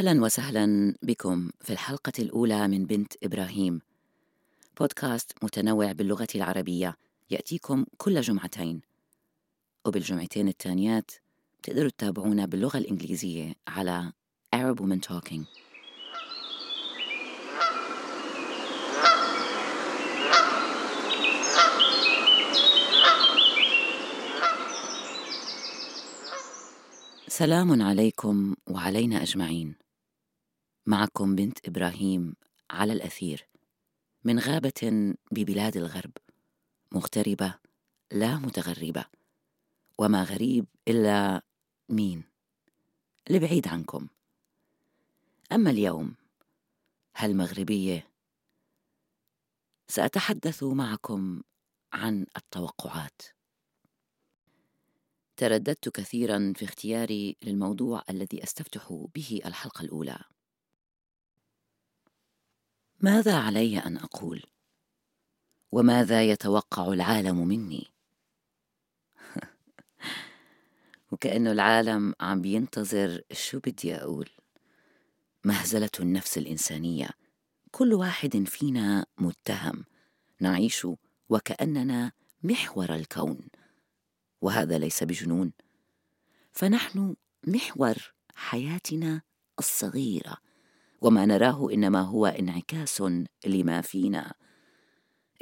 أهلا وسهلا بكم في الحلقة الأولى من بنت إبراهيم بودكاست متنوع باللغة العربية يأتيكم كل جمعتين. وبالجمعتين التانيات تقدروا تتابعونا باللغة الإنجليزية على Arab Women Talking. سلام عليكم وعلينا أجمعين. معكم بنت إبراهيم على الأثير من غابة ببلاد الغرب مغتربة لا متغربة وما غريب إلا مين؟ لبعيد عنكم. أما اليوم هالمغربية سأتحدث معكم عن التوقعات. ترددت كثيرا في اختياري للموضوع الذي أستفتح به الحلقة الأولى. ماذا علي أن أقول؟ وماذا يتوقع العالم مني؟ وكانه العالم عم بينتظر شو بدي أقول. مهزلة النفس الإنسانية. كل واحد فينا متهم. نعيش وكأننا محور الكون. وهذا ليس بجنون. فنحن محور حياتنا الصغيرة. وما نراه إنما هو انعكاس لما فينا.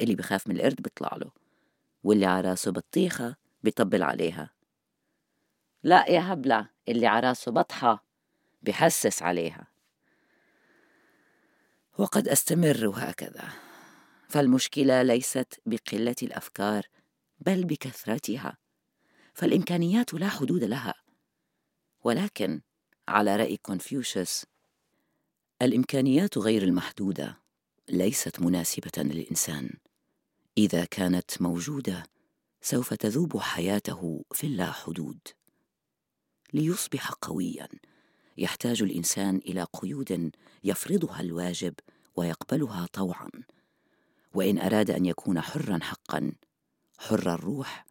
اللي بخاف من القرد بيطلع له واللي على راسه بطيخة بيطبل عليها. لا يا هبلة اللي على راسه بطحة بحسس عليها. وقد أستمر هكذا. فالمشكلة ليست بقلة الأفكار بل بكثرتها. فالإمكانيات لا حدود لها. ولكن على رأي كونفوشيوس الإمكانيات غير المحدودة ليست مناسبة للإنسان. إذا كانت موجودة سوف تذوب حياته في اللا حدود ليصبح قويا يحتاج الإنسان إلى قيود يفرضها الواجب ويقبلها طوعا. وإن أراد أن يكون حرا حقا حر الروح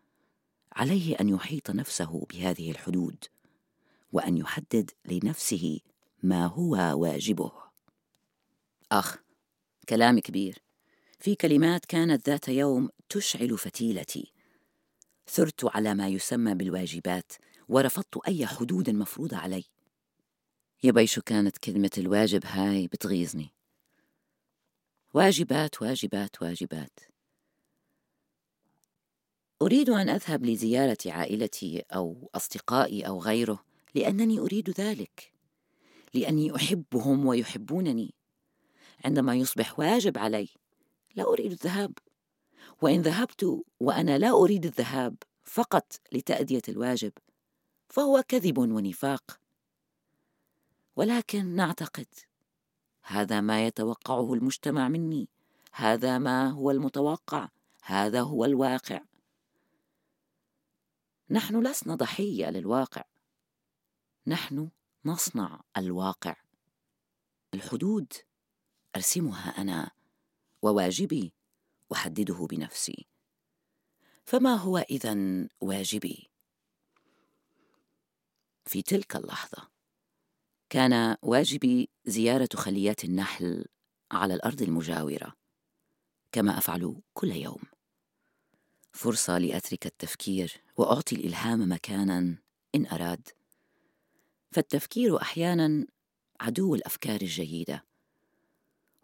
عليه أن يحيط نفسه بهذه الحدود وأن يحدد لنفسه ما هو واجبه. أخ كلام كبير. في كلمات كانت ذات يوم تشعل فتيلتي. ثرت على ما يسمى بالواجبات ورفضت أي حدود مفروضة علي. يا بيشو كانت كلمة الواجب هاي بتغيظني. واجبات واجبات واجبات. أريد أن أذهب لزيارة عائلتي أو أصدقائي أو غيره لأنني أريد ذلك. لأني أحبهم ويحبونني. عندما يصبح واجب علي لا أريد الذهاب. وإن ذهبت وأنا لا أريد الذهاب فقط لتأدية الواجب فهو كذب ونفاق. ولكن نعتقد هذا ما يتوقعه المجتمع مني هذا ما هو المتوقع هذا هو الواقع. نحن لسنا ضحية للواقع. نحن نصنع الواقع. الحدود أرسمها أنا وواجبي أحدده بنفسي. فما هو إذا واجبي؟ في تلك اللحظة كان واجبي زيارة خليات النحل على الأرض المجاورة كما أفعل كل يوم. فرصة لأترك التفكير وأعطي الإلهام مكانا إن أراد. فالتفكير أحيانا عدو الأفكار الجيدة.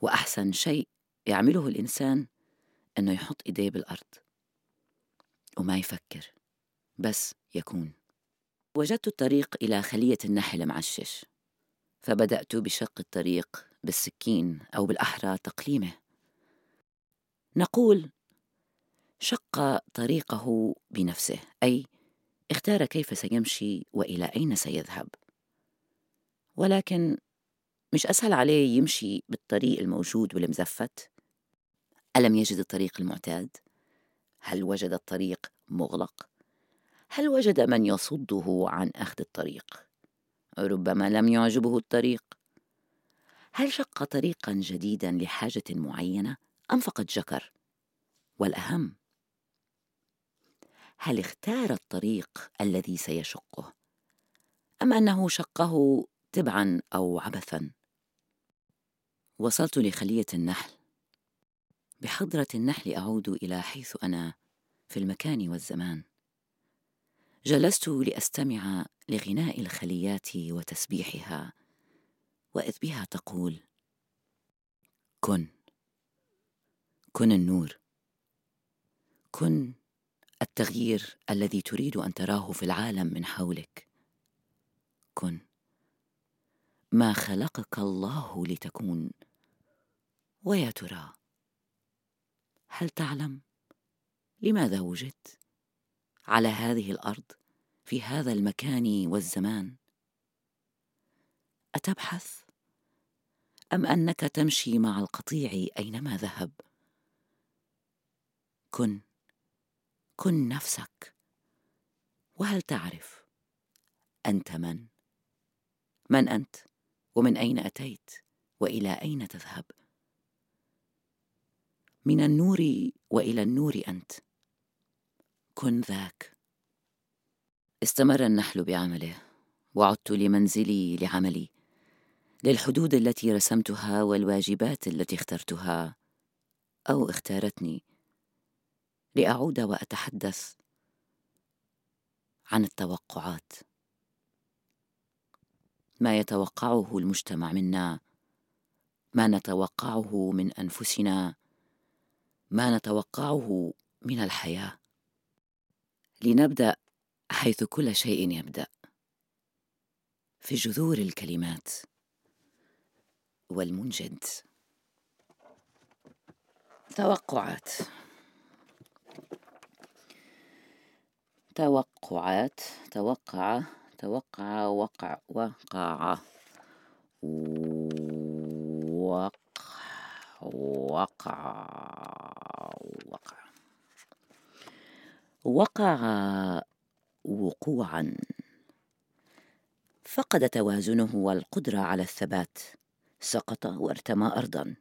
وأحسن شيء يعمله الإنسان أنه يحط إيديه بالأرض وما يفكر بس يكون. وجدت الطريق إلى خلية النحل معشش فبدأت بشق الطريق بالسكين أو بالأحرى تقليمه. نقول شق طريقه بنفسه أي اختار كيف سيمشي وإلى أين سيذهب. ولكن مش أسهل عليه يمشي بالطريق الموجود والمزفت؟ ألم يجد الطريق المعتاد؟ هل وجد الطريق مغلق؟ هل وجد من يصده عن أخذ الطريق؟ ربما لم يعجبه الطريق. هل شق طريقا جديدا لحاجة معينة أم فقد جكر؟ والأهم هل اختار الطريق الذي سيشقه؟ أم أنه شقه تبعا أو عبثا. وصلت لخلية النحل. بحضرة النحل أعود إلى حيث أنا في المكان والزمان. جلست لأستمع لغناء الخليات وتسبيحها وأذ بها تقول كن. كن النور. كن التغيير الذي تريد أن تراه في العالم من حولك. كن. ما خلقك الله لتكون. ويا ترى هل تعلم لماذا وجدت على هذه الأرض في هذا المكان والزمان؟ أتبحث؟ أم أنك تمشي مع القطيع أينما ذهب؟ كن كن نفسك. وهل تعرف أنت من؟ من أنت؟ ومن أين أتيت؟ وإلى أين تذهب؟ من النور وإلى النور أنت. كن ذاك. استمر النحل بعمله وعدت لمنزلي لعملي للحدود التي رسمتها والواجبات التي اخترتها أو اختارتني لأعود وأتحدث عن التوقعات. ما يتوقعه المجتمع منا ما نتوقعه من أنفسنا ما نتوقعه من الحياة. لنبدأ حيث كل شيء يبدأ. في جذور الكلمات والمنجد. توقعات. توقعات توقع توقع وقع وقع وقع وقع وقع. وقع وقوعا. فقد توازنه والقدرة على الثبات. سقط وارتمى ارضا.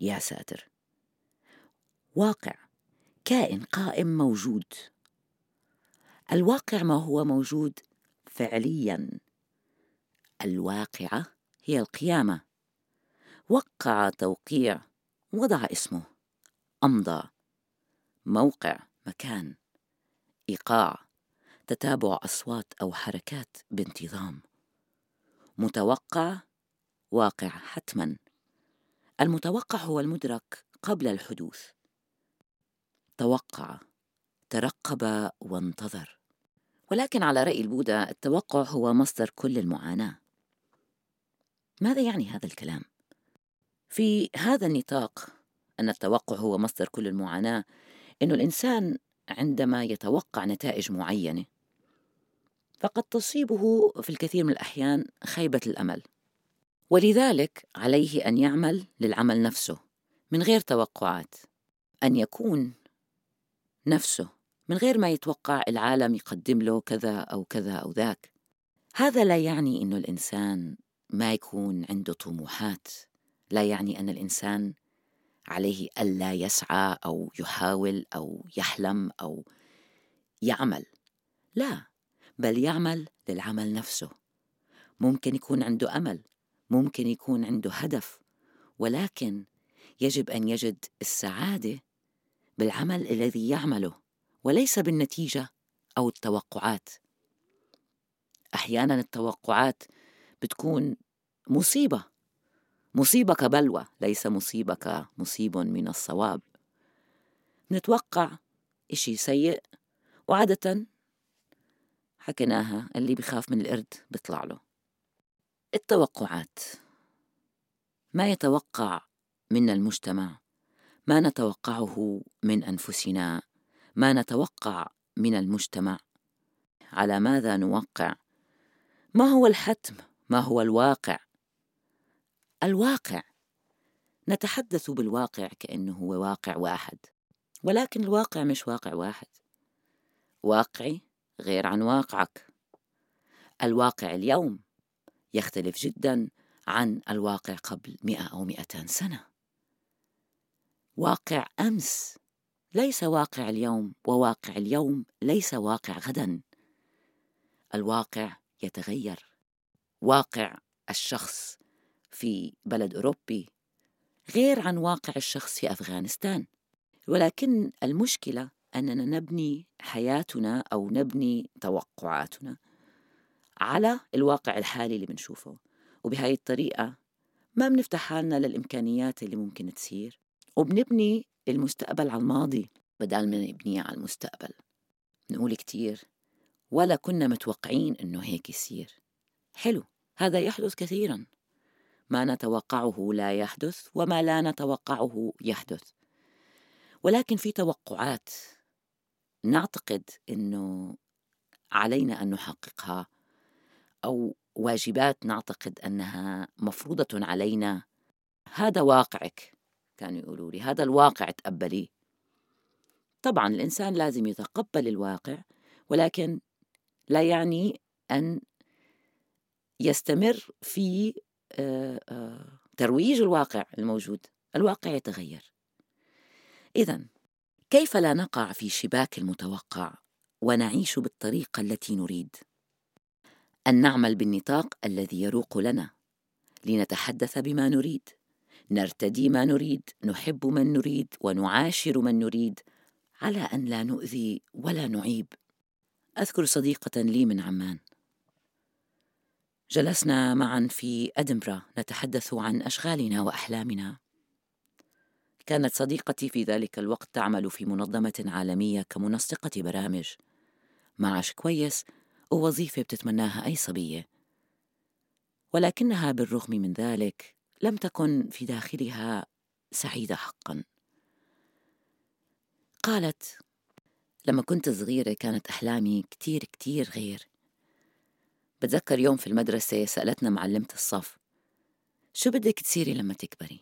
يا ساتر. واقع. كائن قائم موجود. الواقع ما هو موجود فعليا. الواقعة هي القيامة. وقع توقيع وضع اسمه. أمضى. موقع مكان. إيقاع. تتابع أصوات أو حركات بانتظام. متوقع. واقع حتما. المتوقع هو المدرك قبل الحدوث. توقع. ترقب وانتظر. ولكن على رأي البوذا التوقع هو مصدر كل المعاناة. ماذا يعني هذا الكلام؟ في هذا النطاق أن التوقع هو مصدر كل المعاناة انه الإنسان عندما يتوقع نتائج معينة فقد تصيبه في الكثير من الأحيان خيبة الأمل. ولذلك عليه أن يعمل للعمل نفسه من غير توقعات أن يكون نفسه من غير ما يتوقع العالم يقدم له كذا أو كذا أو ذاك. هذا لا يعني إنه الإنسان ما يكون عنده طموحات. لا يعني أن الإنسان عليه ألا يسعى أو يحاول أو يحلم أو يعمل. لا بل يعمل للعمل نفسه. ممكن يكون عنده أمل ممكن يكون عنده هدف ولكن يجب أن يجد السعادة بالعمل الذي يعمله. وليس بالنتيجة أو التوقعات. أحيانا التوقعات بتكون مصيبة مصيبة كبلوى ليس مصيبة كمصيب من الصواب. نتوقع إشي سيء وعادة حكيناها اللي بخاف من القرد بيطلع له. التوقعات. ما يتوقع منا المجتمع ما نتوقعه من أنفسنا ما نتوقع من المجتمع. على ماذا نوقع؟ ما هو الحتم؟ ما هو الواقع؟ الواقع. نتحدث بالواقع كأنه هو واقع واحد ولكن الواقع مش واقع واحد. واقعي غير عن واقعك. الواقع اليوم يختلف جدا عن الواقع قبل مئة أو مئتان سنة. واقع أمس ليس واقع اليوم وواقع اليوم ليس واقع غدا. الواقع يتغير. واقع الشخص في بلد أوروبي غير عن واقع الشخص في أفغانستان. ولكن المشكلة أننا نبني حياتنا أو نبني توقعاتنا على الواقع الحالي اللي بنشوفه. وبهاي الطريقة ما بنفتح حالنا للإمكانيات اللي ممكن تصير. وبنبني المستقبل على الماضي بدل ما نبنيه على المستقبل. نقول كتير ولا كنا متوقعين إنه هيك يصير. حلو هذا يحدث كثيرا. ما نتوقعه لا يحدث وما لا نتوقعه يحدث. ولكن في توقعات. نعتقد إنه علينا أن نحققها أو واجبات نعتقد أنها مفروضة علينا. هذا واقعك. كانوا يقولوا لي هذا الواقع تقبليه طبعا الإنسان لازم يتقبل الواقع ولكن لا يعني أن يستمر في آه، آه، ترويج الواقع الموجود. الواقع يتغير. اذا كيف لا نقع في شباك المتوقع ونعيش بالطريقة التي نريد؟ أن نعمل بالنطاق الذي يروق لنا لنتحدث بما نريد. نرتدي ما نريد نحب من نريد ونعاشر من نريد على أن لا نؤذي ولا نعيب. أذكر صديقة لي من عمان. جلسنا معا في أدنبرا نتحدث عن أشغالنا وأحلامنا. كانت صديقتي في ذلك الوقت تعمل في منظمة عالمية كمنسقة برامج. معاش كويس ووظيفة بتتمناها أي صبية. ولكنها بالرغم من ذلك لم تكن في داخلها سعيدة حقا. قالت لما كنت صغيرة كانت أحلامي كتير كتير غير. بتذكر يوم في المدرسة سألتنا معلمة الصف شو بدك تصيري لما تكبري؟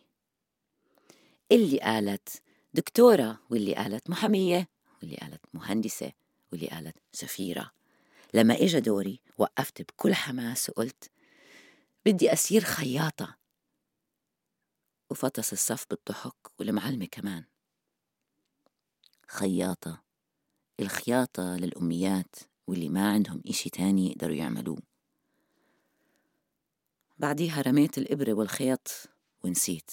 اللي قالت دكتورة واللي قالت محامية واللي قالت مهندسة واللي قالت سفيرة لما إجا دوري وقفت بكل حماس وقلت بدي أصير خياطة. وفطس الصف بالضحك والمعلمة كمان. خياطة. الخياطة للأميات واللي ما عندهم إشي تاني يقدروا يعملوه. بعديها رميت الإبرة والخيط ونسيت.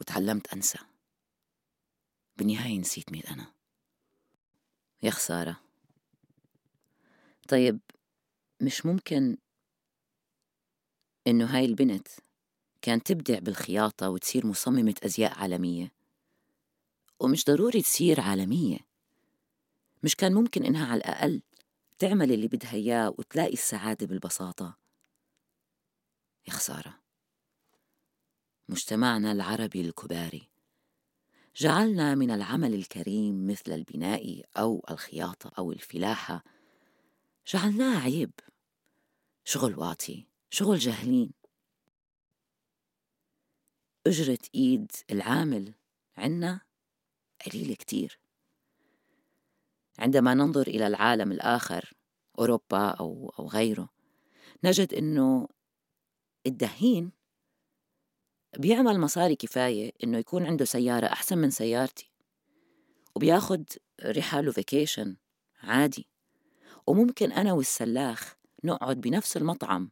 وتعلمت أنسى. بالنهاية نسيت مين أنا. يا خسارة. طيب مش ممكن إنه هاي البنت كانت تبدع بالخياطة وتصير مصممة أزياء عالمية. ومش ضروري تصير عالمية. مش كان ممكن إنها على الأقل تعمل اللي بدها إياه وتلاقي السعادة بالبساطة. يا خسارة. مجتمعنا العربي الكباري. جعلنا من العمل الكريم مثل البناء أو الخياطة أو الفلاحة. جعلناه عيب. شغل واطي. شغل جاهلين. أجرة إيد العامل عنا قليلة كتير. عندما ننظر إلى العالم الآخر أوروبا أو, أو غيره نجد أنه الدهين بيعمل مصاري كفاية إنه يكون عنده سيارة أحسن من سيارتي وبياخد رحاله فيكيشن عادي. وممكن أنا والسلاخ نقعد بنفس المطعم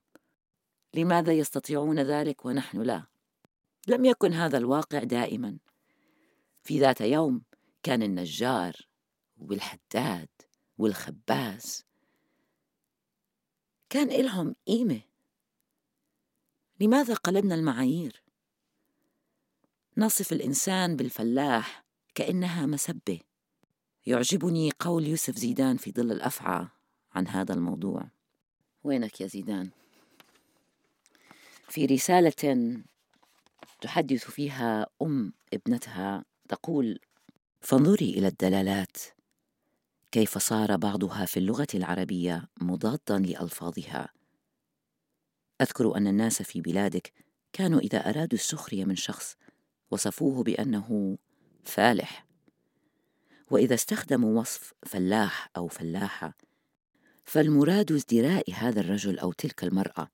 لماذا يستطيعون ذلك ونحن لا؟ لم يكن هذا الواقع دائما. في ذات يوم كان النجار والحداد والخباز كان إلهم قيمة. لماذا قلبنا المعايير؟ نصف الإنسان بالفلاح كأنها مسبة. يعجبني قول يوسف زيدان في ظل الأفعى عن هذا الموضوع. وينك يا زيدان؟ في رسالة تحدث فيها أم ابنتها تقول فانظري إلى الدلالات. كيف صار بعضها في اللغة العربية مضادا لألفاظها. أذكر أن الناس في بلادك كانوا إذا أرادوا السخرية من شخص وصفوه بأنه فالح. وإذا استخدموا وصف فلاح أو فلاحة فالمراد ازدراء هذا الرجل أو تلك المرأة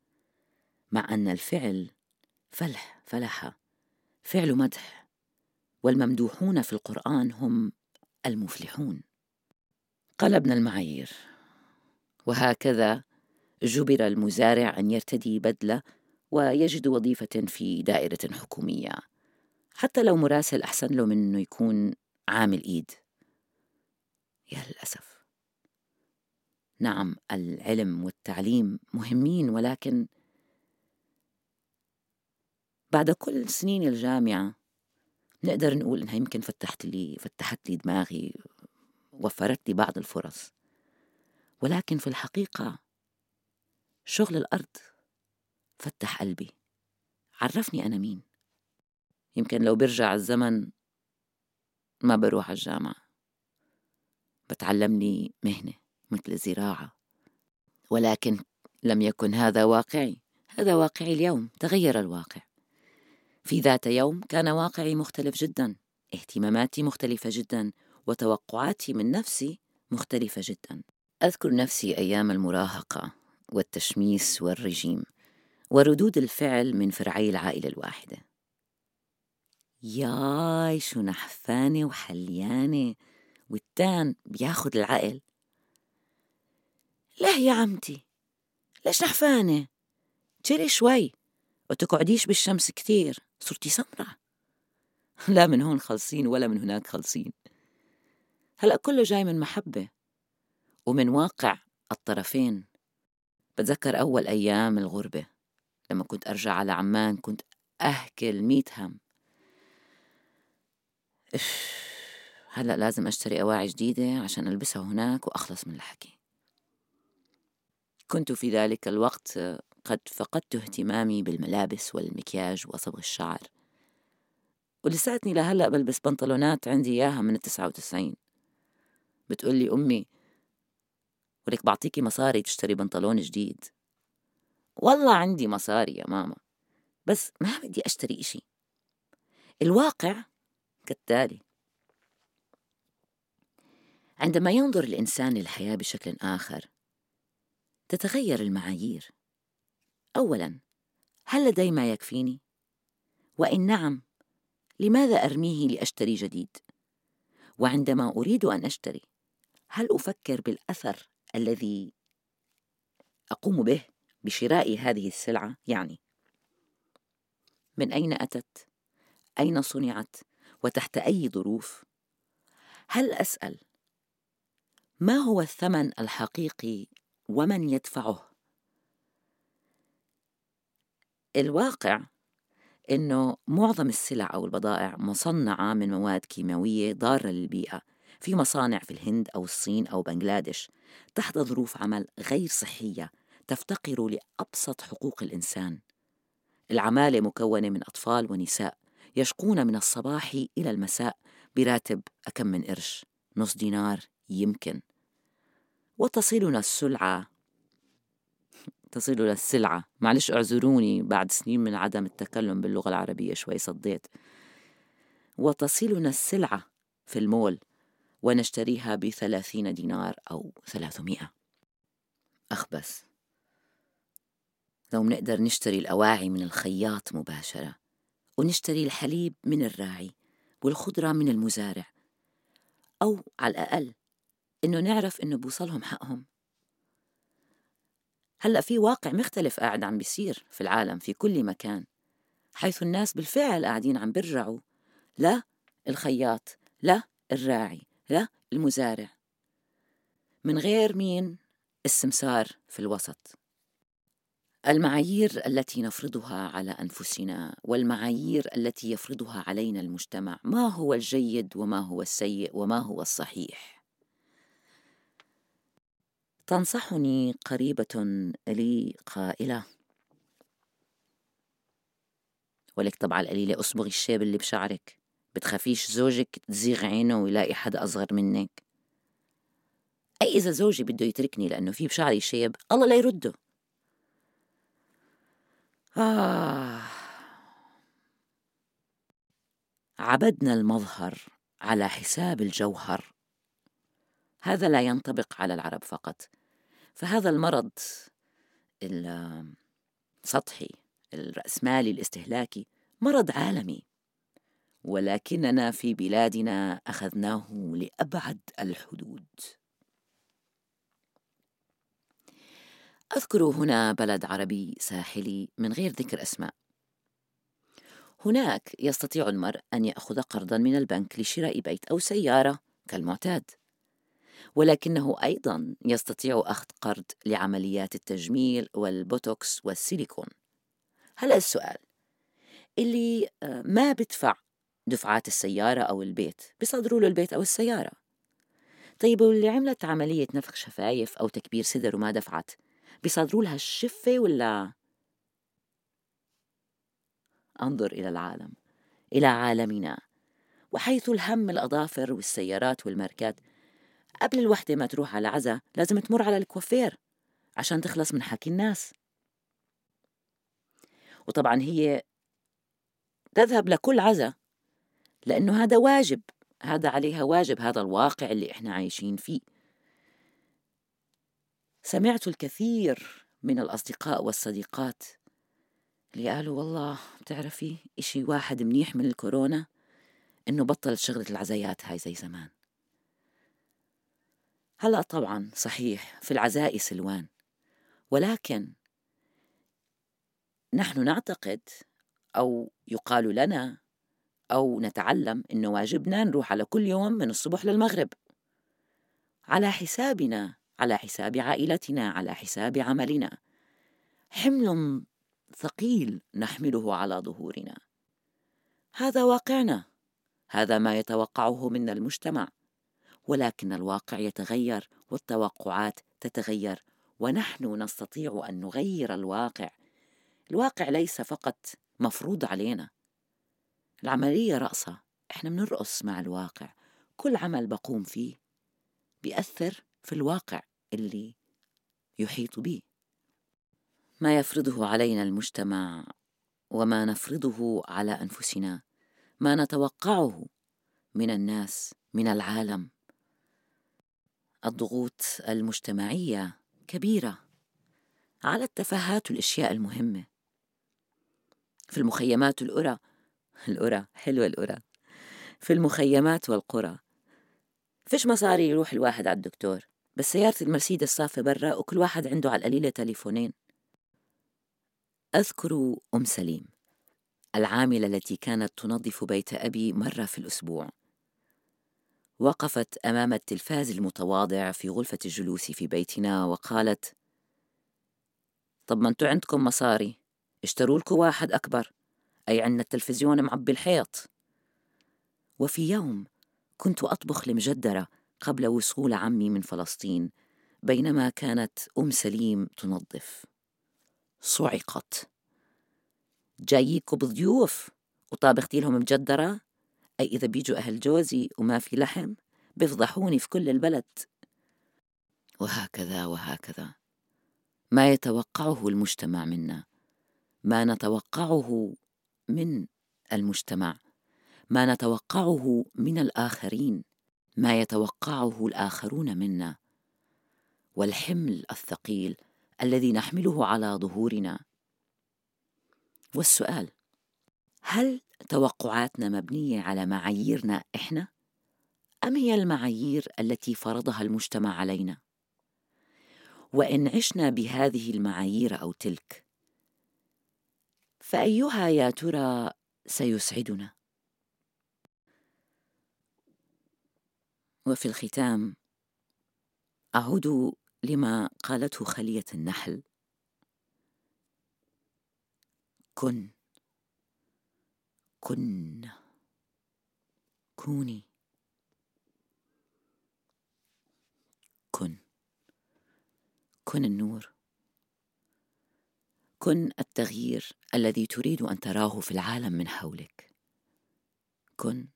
مع أن الفعل فلح فلح. فعل مدح. والممدوحون في القرآن هم المفلحون. قلبنا المعايير وهكذا جبر المزارع أن يرتدي بدلة ويجد وظيفة في دائرة حكومية. حتى لو مراسل أحسن له من أنه يكون عامل إيد يا للأسف. نعم العلم والتعليم مهمين ولكن بعد كل سنين الجامعة نقدر نقول إنها يمكن فتحت لي فتحت لي دماغي وفرت لي بعض الفرص. ولكن في الحقيقة شغل الأرض فتح قلبي. عرفني أنا مين. يمكن لو برجع الزمن ما بروح على الجامعة. بتعلم لي مهنة مثل الزراعة. ولكن لم يكن هذا واقعي. هذا واقعي اليوم. تغير الواقع. في ذات يوم كان واقعي مختلف جدا اهتماماتي مختلفة جدا وتوقعاتي من نفسي مختلفة جدا. أذكر نفسي أيام المراهقة والتشميس والرجيم وردود الفعل من فرعي العائلة الواحدة. ياي شو نحفانة وحليانة والتان بياخد العقل. ليه يا عمتي ليش نحفانة؟ تشيلي شوي. وتقعديش بالشمس كتير. صرتي سمرة. لا من هون خلصين ولا من هناك خلصين هلأ كله جاي من محبة ومن واقع الطرفين. بتذكر أول أيام الغربة. لما كنت أرجع على عمان كنت أهكل ميت هم. هلأ لازم أشتري أواعي جديدة عشان ألبسها هناك وأخلص من الحكي. كنت في ذلك الوقت قد فقدت اهتمامي بالملابس والمكياج وصبغ الشعر. ولساتني لهلأ بلبس بنطلونات عندي إياها من التسعة وتسعين. لي أمي ولك بعطيكي مصاري تشتري بنطلون جديد. والله عندي مصاري يا ماما بس ما بدي أشتري إشي. الواقع كالتالي. عندما ينظر الإنسان للحياة بشكل آخر تتغير المعايير. أولا هل لدي ما يكفيني؟ وإن نعم لماذا أرميه لأشتري جديد؟ وعندما أريد أن أشتري هل أفكر بالأثر الذي أقوم به بشراء هذه السلعة؟ يعني من أين أتت؟ أين صنعت؟ وتحت أي ظروف؟ هل أسأل ما هو الثمن الحقيقي ومن يدفعه؟ الواقع إنه معظم السلع أو البضائع مصنعة من مواد كيماوية ضارة للبيئة في مصانع في الهند أو الصين أو بنغلاديش تحت ظروف عمل غير صحية تفتقر لأبسط حقوق الإنسان. العمالة مكونة من أطفال ونساء يشقون من الصباح إلى المساء براتب أكم من قرش نص دينار يمكن. وتصلنا السلعة تصلنا السلعة معلش اعذروني بعد سنين من عدم التكلم باللغة العربية شوي صديت. وتصلنا السلعة في المول ونشتريها بثلاثين دينار أو ثلاثمائة. أخ بس لو منقدر نشتري الأواعي من الخياط مباشرة ونشتري الحليب من الراعي والخضرة من المزارع أو على الأقل إنه نعرف إنه بوصلهم حقهم. هلأ في واقع مختلف قاعد عم بيصير في العالم في كل مكان حيث الناس بالفعل قاعدين عم بيرجعوا لا الخياط لا الراعي لا المزارع. من غير مين السمسار في الوسط؟ المعايير التي نفرضها على أنفسنا والمعايير التي يفرضها علينا المجتمع ما هو الجيد وما هو السيء وما هو الصحيح؟ تنصحني قريبة لي قائله ولك طبعا القليله أصبغي الشيب اللي بشعرك. بتخافيش زوجك تزيغ عينه ويلاقي حدا أصغر منك. أي إذا زوجي بده يتركني لأنه في بشعري شيب الله لا يرده. آه. عبدنا المظهر على حساب الجوهر. هذا لا ينطبق على العرب فقط. فهذا المرض السطحي الرأسمالي الاستهلاكي مرض عالمي. ولكننا في بلادنا أخذناه لأبعد الحدود. أذكر هنا بلد عربي ساحلي من غير ذكر أسماء. هناك يستطيع المرء أن يأخذ قرضا من البنك لشراء بيت أو سيارة كالمعتاد. ولكنه أيضا يستطيع أخذ قرض لعمليات التجميل والبوتوكس والسيليكون. هلأ السؤال اللي آه، ما بدفع دفعات السيارة أو البيت بيصدروا له البيت أو السيارة. طيب واللي عملت عملية نفخ شفايف أو تكبير صدر وما دفعت بيصدروا لها الشفة ولا؟ أنظر إلى العالم إلى عالمنا وحيث الهم الأظافر والسيارات والماركات قبل الوحدة ما تروح على عزا لازم تمر على الكوافير عشان تخلص من حكي الناس. وطبعا هي تذهب لكل عزا لأنه هذا واجب هذا عليها واجب هذا الواقع اللي إحنا عايشين فيه. سمعت الكثير من الأصدقاء والصديقات اللي قالوا والله بتعرفي إشي واحد منيح من الكورونا إنه بطلت شغلة العزايات هاي زي زمان. هلأ طبعا صحيح في العزاء سلوان. ولكن نحن نعتقد أو يقال لنا أو نتعلم إنه واجبنا نروح على كل يوم من الصبح للمغرب. على حسابنا على حساب عائلتنا على حساب عملنا. حمل ثقيل نحمله على ظهورنا. هذا واقعنا. هذا ما يتوقعه منا المجتمع. ولكن الواقع يتغير والتوقعات تتغير ونحن نستطيع أن نغير الواقع. الواقع ليس فقط مفروض علينا. العملية رأسة إحنا بنرقص مع الواقع. كل عمل بقوم فيه بيأثر في الواقع اللي يحيط بي ما يفرضه علينا المجتمع وما نفرضه على أنفسنا ما نتوقعه من الناس من العالم. الضغوط المجتمعية كبيرة على التفاهات والأشياء المهمة. في المخيمات القرى القرى حلوة القرى. في المخيمات والقرى. فيش مصاري يروح الواحد على الدكتور بس سيارة المرسيدس صافة برا وكل واحد عنده على القليلة تليفونين. أذكر أم سليم العاملة التي كانت تنظف بيت أبي مرة في الأسبوع. وقفت أمام التلفاز المتواضع في غرفة الجلوس في بيتنا وقالت طب ما انتو عندكم مصاري. اشتروا لكم واحد أكبر. أي عندنا التلفزيون معبي الحيط. وفي يوم كنت أطبخ لمجدرة قبل وصول عمي من فلسطين بينما كانت أم سليم تنظف. صعقت. جاييكوا بضيوف وطابختي لهم مجدرة؟ أي إذا بيجوا أهل جوزي وما في لحم بيفضحوني في كل البلد. وهكذا وهكذا. ما يتوقعه المجتمع منا. ما نتوقعه من المجتمع. ما نتوقعه من الآخرين. ما يتوقعه الآخرون منا. والحمل الثقيل الذي نحمله على ظهورنا. والسؤال هل توقعاتنا مبنية على معاييرنا إحنا أم هي المعايير التي فرضها المجتمع علينا؟ وإن عشنا بهذه المعايير أو تلك فأيها يا ترى سيسعدنا؟ وفي الختام أعود لما قالته خلية النحل. كن. كن. كوني كن. كن النور. كن التغيير الذي تريد أن تراه في العالم من حولك. كن.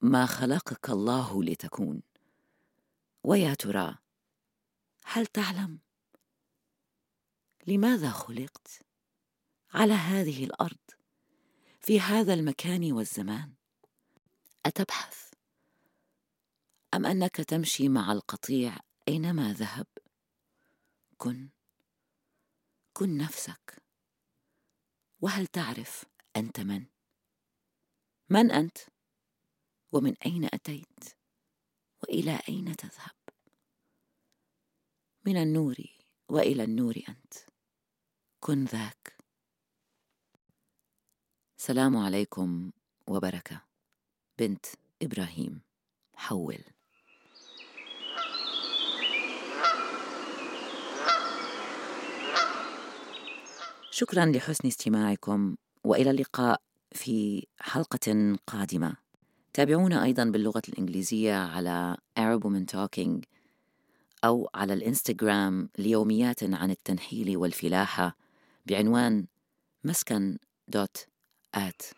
ما خلقك الله لتكون. ويا ترى هل تعلم؟ لماذا خلقت على هذه الأرض؟ في هذا المكان والزمان. أتبحث. أم أنك تمشي مع القطيع أينما ذهب؟ كن. كن نفسك. وهل تعرف أنت من؟ من أنت؟ ومن أين أتيت؟ وإلى أين تذهب؟ من النور وإلى النور أنت. كن ذاك. سلام عليكم وبركة. بنت إبراهيم حول. شكرا لحسن استماعكم وإلى اللقاء في حلقة قادمة. تابعونا أيضا باللغة الإنجليزية على Arab Women Talking أو على الإنستغرام ليوميات عن التنحيل والفلاحة بعنوان مسكن دوت at